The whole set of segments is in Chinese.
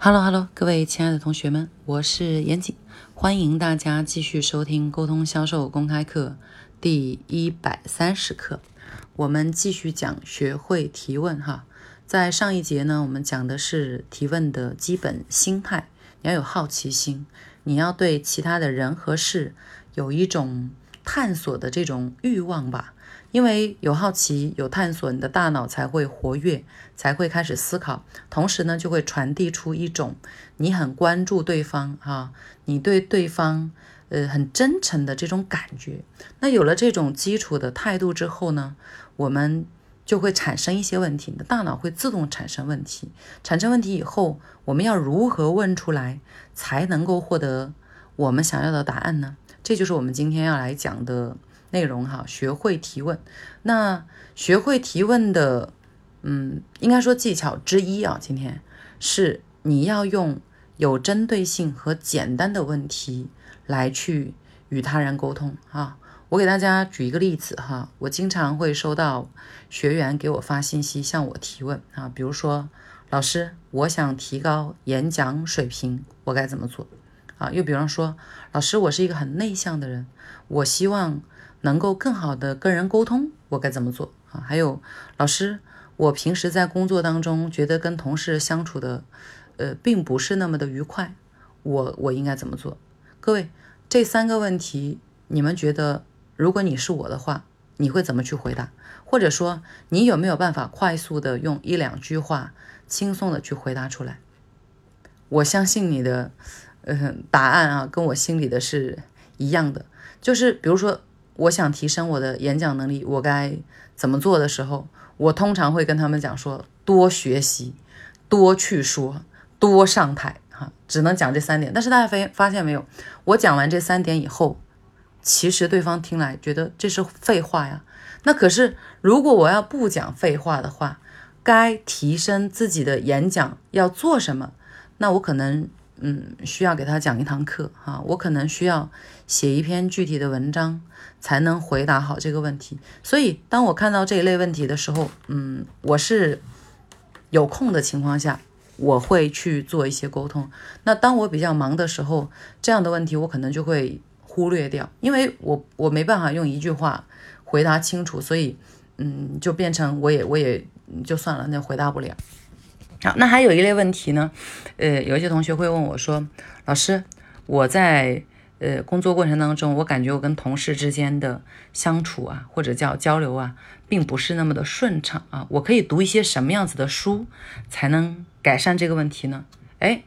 Hello Hello，各位亲爱的同学们，我是严谨，欢迎大家继续收听沟通销售公开课第一百三十课。我们继续讲学会提问哈。在上一节呢，我们讲的是提问的基本心态，你要有好奇心，你要对其他的人和事有一种探索的这种欲望吧。因为有好奇、有探索，你的大脑才会活跃，才会开始思考。同时呢，就会传递出一种你很关注对方哈，你对对方呃很真诚的这种感觉。那有了这种基础的态度之后呢，我们就会产生一些问题，你的大脑会自动产生问题。产生问题以后，我们要如何问出来才能够获得我们想要的答案呢？这就是我们今天要来讲的。内容哈，学会提问。那学会提问的，嗯，应该说技巧之一啊，今天是你要用有针对性和简单的问题来去与他人沟通啊。我给大家举一个例子哈，我经常会收到学员给我发信息向我提问啊，比如说老师，我想提高演讲水平，我该怎么做啊？又比方说，老师，我是一个很内向的人，我希望。能够更好的跟人沟通，我该怎么做啊？还有老师，我平时在工作当中觉得跟同事相处的，呃，并不是那么的愉快，我我应该怎么做？各位，这三个问题，你们觉得，如果你是我的话，你会怎么去回答？或者说，你有没有办法快速的用一两句话，轻松的去回答出来？我相信你的，呃，答案啊，跟我心里的是一样的，就是比如说。我想提升我的演讲能力，我该怎么做的时候，我通常会跟他们讲说：多学习，多去说，多上台。哈，只能讲这三点。但是大家发发现没有，我讲完这三点以后，其实对方听来觉得这是废话呀。那可是如果我要不讲废话的话，该提升自己的演讲要做什么？那我可能。嗯，需要给他讲一堂课哈，我可能需要写一篇具体的文章才能回答好这个问题。所以，当我看到这一类问题的时候，嗯，我是有空的情况下，我会去做一些沟通。那当我比较忙的时候，这样的问题我可能就会忽略掉，因为我我没办法用一句话回答清楚，所以嗯，就变成我也我也就算了，那回答不了。好，那还有一类问题呢，呃，有一些同学会问我说：“老师，我在呃工作过程当中，我感觉我跟同事之间的相处啊，或者叫交流啊，并不是那么的顺畅啊，我可以读一些什么样子的书才能改善这个问题呢？”哎，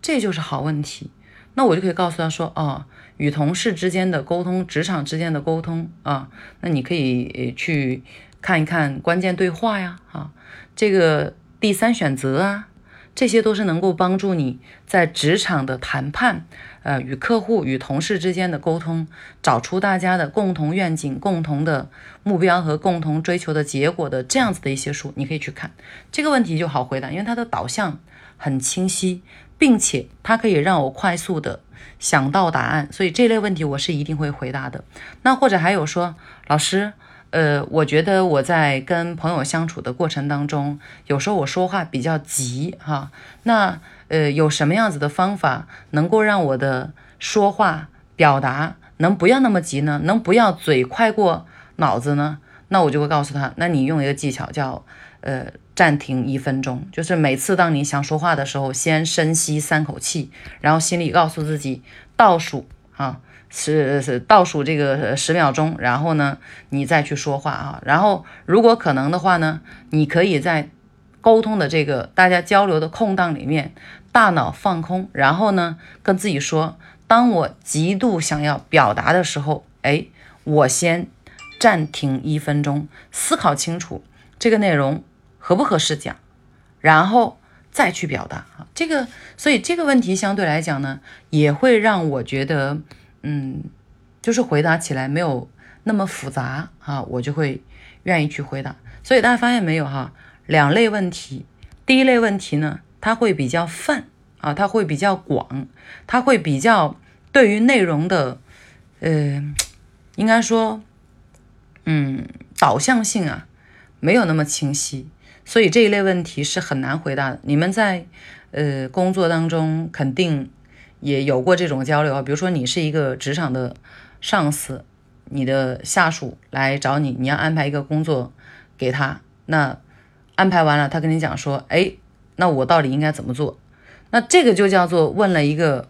这就是好问题。那我就可以告诉他说：“哦，与同事之间的沟通，职场之间的沟通啊，那你可以去看一看关键对话呀，啊，这个。”第三选择啊，这些都是能够帮助你在职场的谈判，呃，与客户、与同事之间的沟通，找出大家的共同愿景、共同的目标和共同追求的结果的这样子的一些书，你可以去看。这个问题就好回答，因为它的导向很清晰，并且它可以让我快速的想到答案，所以这类问题我是一定会回答的。那或者还有说，老师。呃，我觉得我在跟朋友相处的过程当中，有时候我说话比较急哈。那呃，有什么样子的方法能够让我的说话表达能不要那么急呢？能不要嘴快过脑子呢？那我就会告诉他，那你用一个技巧叫呃暂停一分钟，就是每次当你想说话的时候，先深吸三口气，然后心里告诉自己倒数啊。是是倒数这个十秒钟，然后呢，你再去说话啊。然后如果可能的话呢，你可以在沟通的这个大家交流的空档里面，大脑放空，然后呢，跟自己说，当我极度想要表达的时候，哎，我先暂停一分钟，思考清楚这个内容合不合适讲，然后再去表达啊。这个，所以这个问题相对来讲呢，也会让我觉得。嗯，就是回答起来没有那么复杂啊，我就会愿意去回答。所以大家发现没有哈？两类问题，第一类问题呢，它会比较泛啊，它会比较广，它会比较对于内容的，呃，应该说，嗯，导向性啊，没有那么清晰，所以这一类问题是很难回答的。你们在呃，工作当中肯定也有过这种交流啊。比如说，你是一个职场的上司，你的下属来找你，你要安排一个工作给他，那安排完了，他跟你讲说，哎，那我到底应该怎么做？那这个就叫做问了一个。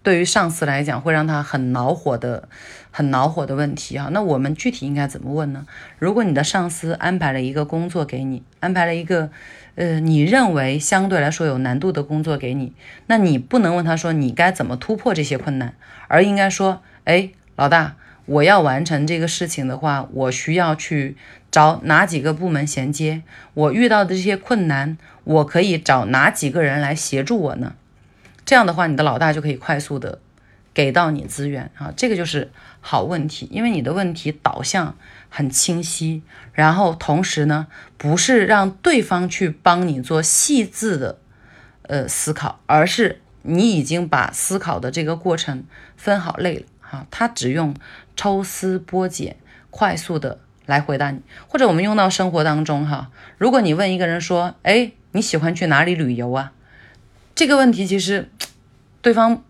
对于上司来讲，会让他很恼火的、很恼火的问题啊。那我们具体应该怎么问呢？如果你的上司安排了一个工作给你，安排了一个，呃，你认为相对来说有难度的工作给你，那你不能问他说你该怎么突破这些困难，而应该说，哎，老大，我要完成这个事情的话，我需要去找哪几个部门衔接？我遇到的这些困难，我可以找哪几个人来协助我呢？这样的话，你的老大就可以快速的给到你资源啊，这个就是好问题，因为你的问题导向很清晰，然后同时呢，不是让对方去帮你做细致的呃思考，而是你已经把思考的这个过程分好类了哈，他只用抽丝剥茧，快速的来回答你，或者我们用到生活当中哈，如果你问一个人说，哎，你喜欢去哪里旅游啊？这个问题其实，对方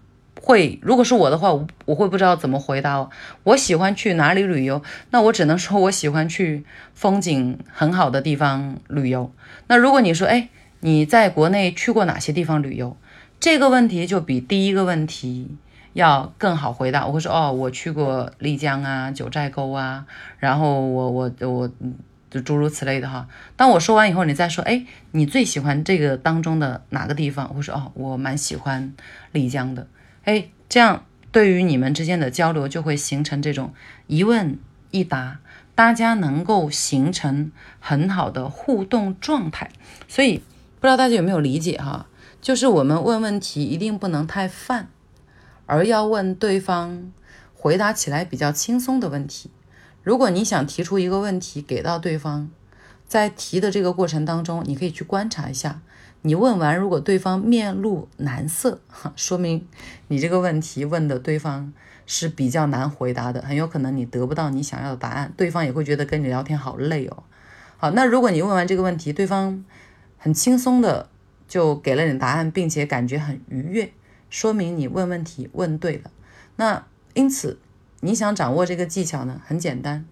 会，如果是我的话，我我会不知道怎么回答哦。我喜欢去哪里旅游，那我只能说我喜欢去风景很好的地方旅游。那如果你说，哎，你在国内去过哪些地方旅游？这个问题就比第一个问题要更好回答。我会说，哦，我去过丽江啊，九寨沟啊，然后我我我。就诸如此类的哈，当我说完以后，你再说，哎，你最喜欢这个当中的哪个地方？我说，哦，我蛮喜欢丽江的。哎，这样对于你们之间的交流就会形成这种一问一答，大家能够形成很好的互动状态。所以不知道大家有没有理解哈？就是我们问问题一定不能太泛，而要问对方回答起来比较轻松的问题。如果你想提出一个问题给到对方，在提的这个过程当中，你可以去观察一下。你问完，如果对方面露难色，说明你这个问题问的对方是比较难回答的，很有可能你得不到你想要的答案，对方也会觉得跟你聊天好累哦。好，那如果你问完这个问题，对方很轻松的就给了你答案，并且感觉很愉悦，说明你问问题问对了。那因此。你想掌握这个技巧呢？很简单，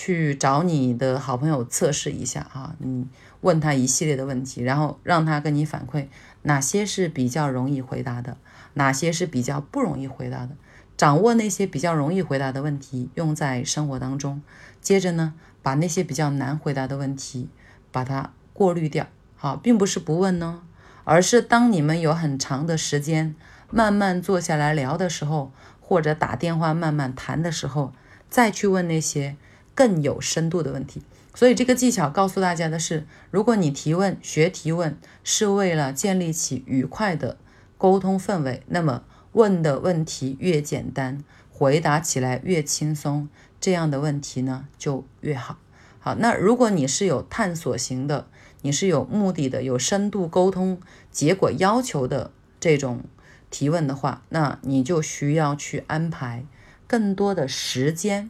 去找你的好朋友测试一下啊。你问他一系列的问题，然后让他跟你反馈哪些是比较容易回答的，哪些是比较不容易回答的。掌握那些比较容易回答的问题，用在生活当中。接着呢，把那些比较难回答的问题，把它过滤掉。好，并不是不问呢，而是当你们有很长的时间慢慢坐下来聊的时候。或者打电话慢慢谈的时候，再去问那些更有深度的问题。所以这个技巧告诉大家的是，如果你提问学提问是为了建立起愉快的沟通氛围，那么问的问题越简单，回答起来越轻松，这样的问题呢就越好。好，那如果你是有探索型的，你是有目的的，有深度沟通结果要求的这种。提问的话，那你就需要去安排更多的时间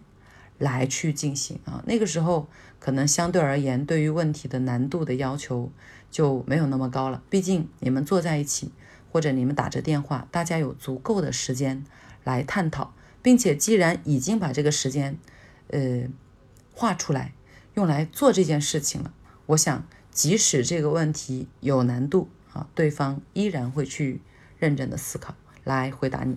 来去进行啊。那个时候可能相对而言，对于问题的难度的要求就没有那么高了。毕竟你们坐在一起，或者你们打着电话，大家有足够的时间来探讨，并且既然已经把这个时间呃画出来，用来做这件事情了，我想即使这个问题有难度啊，对方依然会去。认真的思考来回答你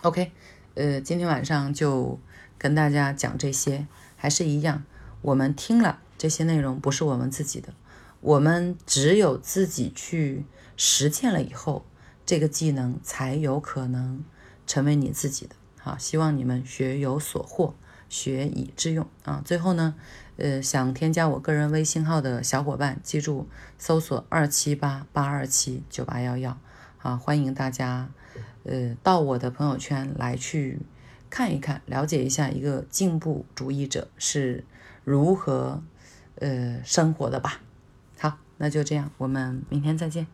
，OK，呃，今天晚上就跟大家讲这些，还是一样，我们听了这些内容不是我们自己的，我们只有自己去实践了以后，这个技能才有可能成为你自己的。好，希望你们学有所获，学以致用啊。最后呢，呃，想添加我个人微信号的小伙伴，记住搜索二七八八二七九八幺幺。啊，欢迎大家，呃，到我的朋友圈来去看一看，了解一下一个进步主义者是如何呃生活的吧。好，那就这样，我们明天再见。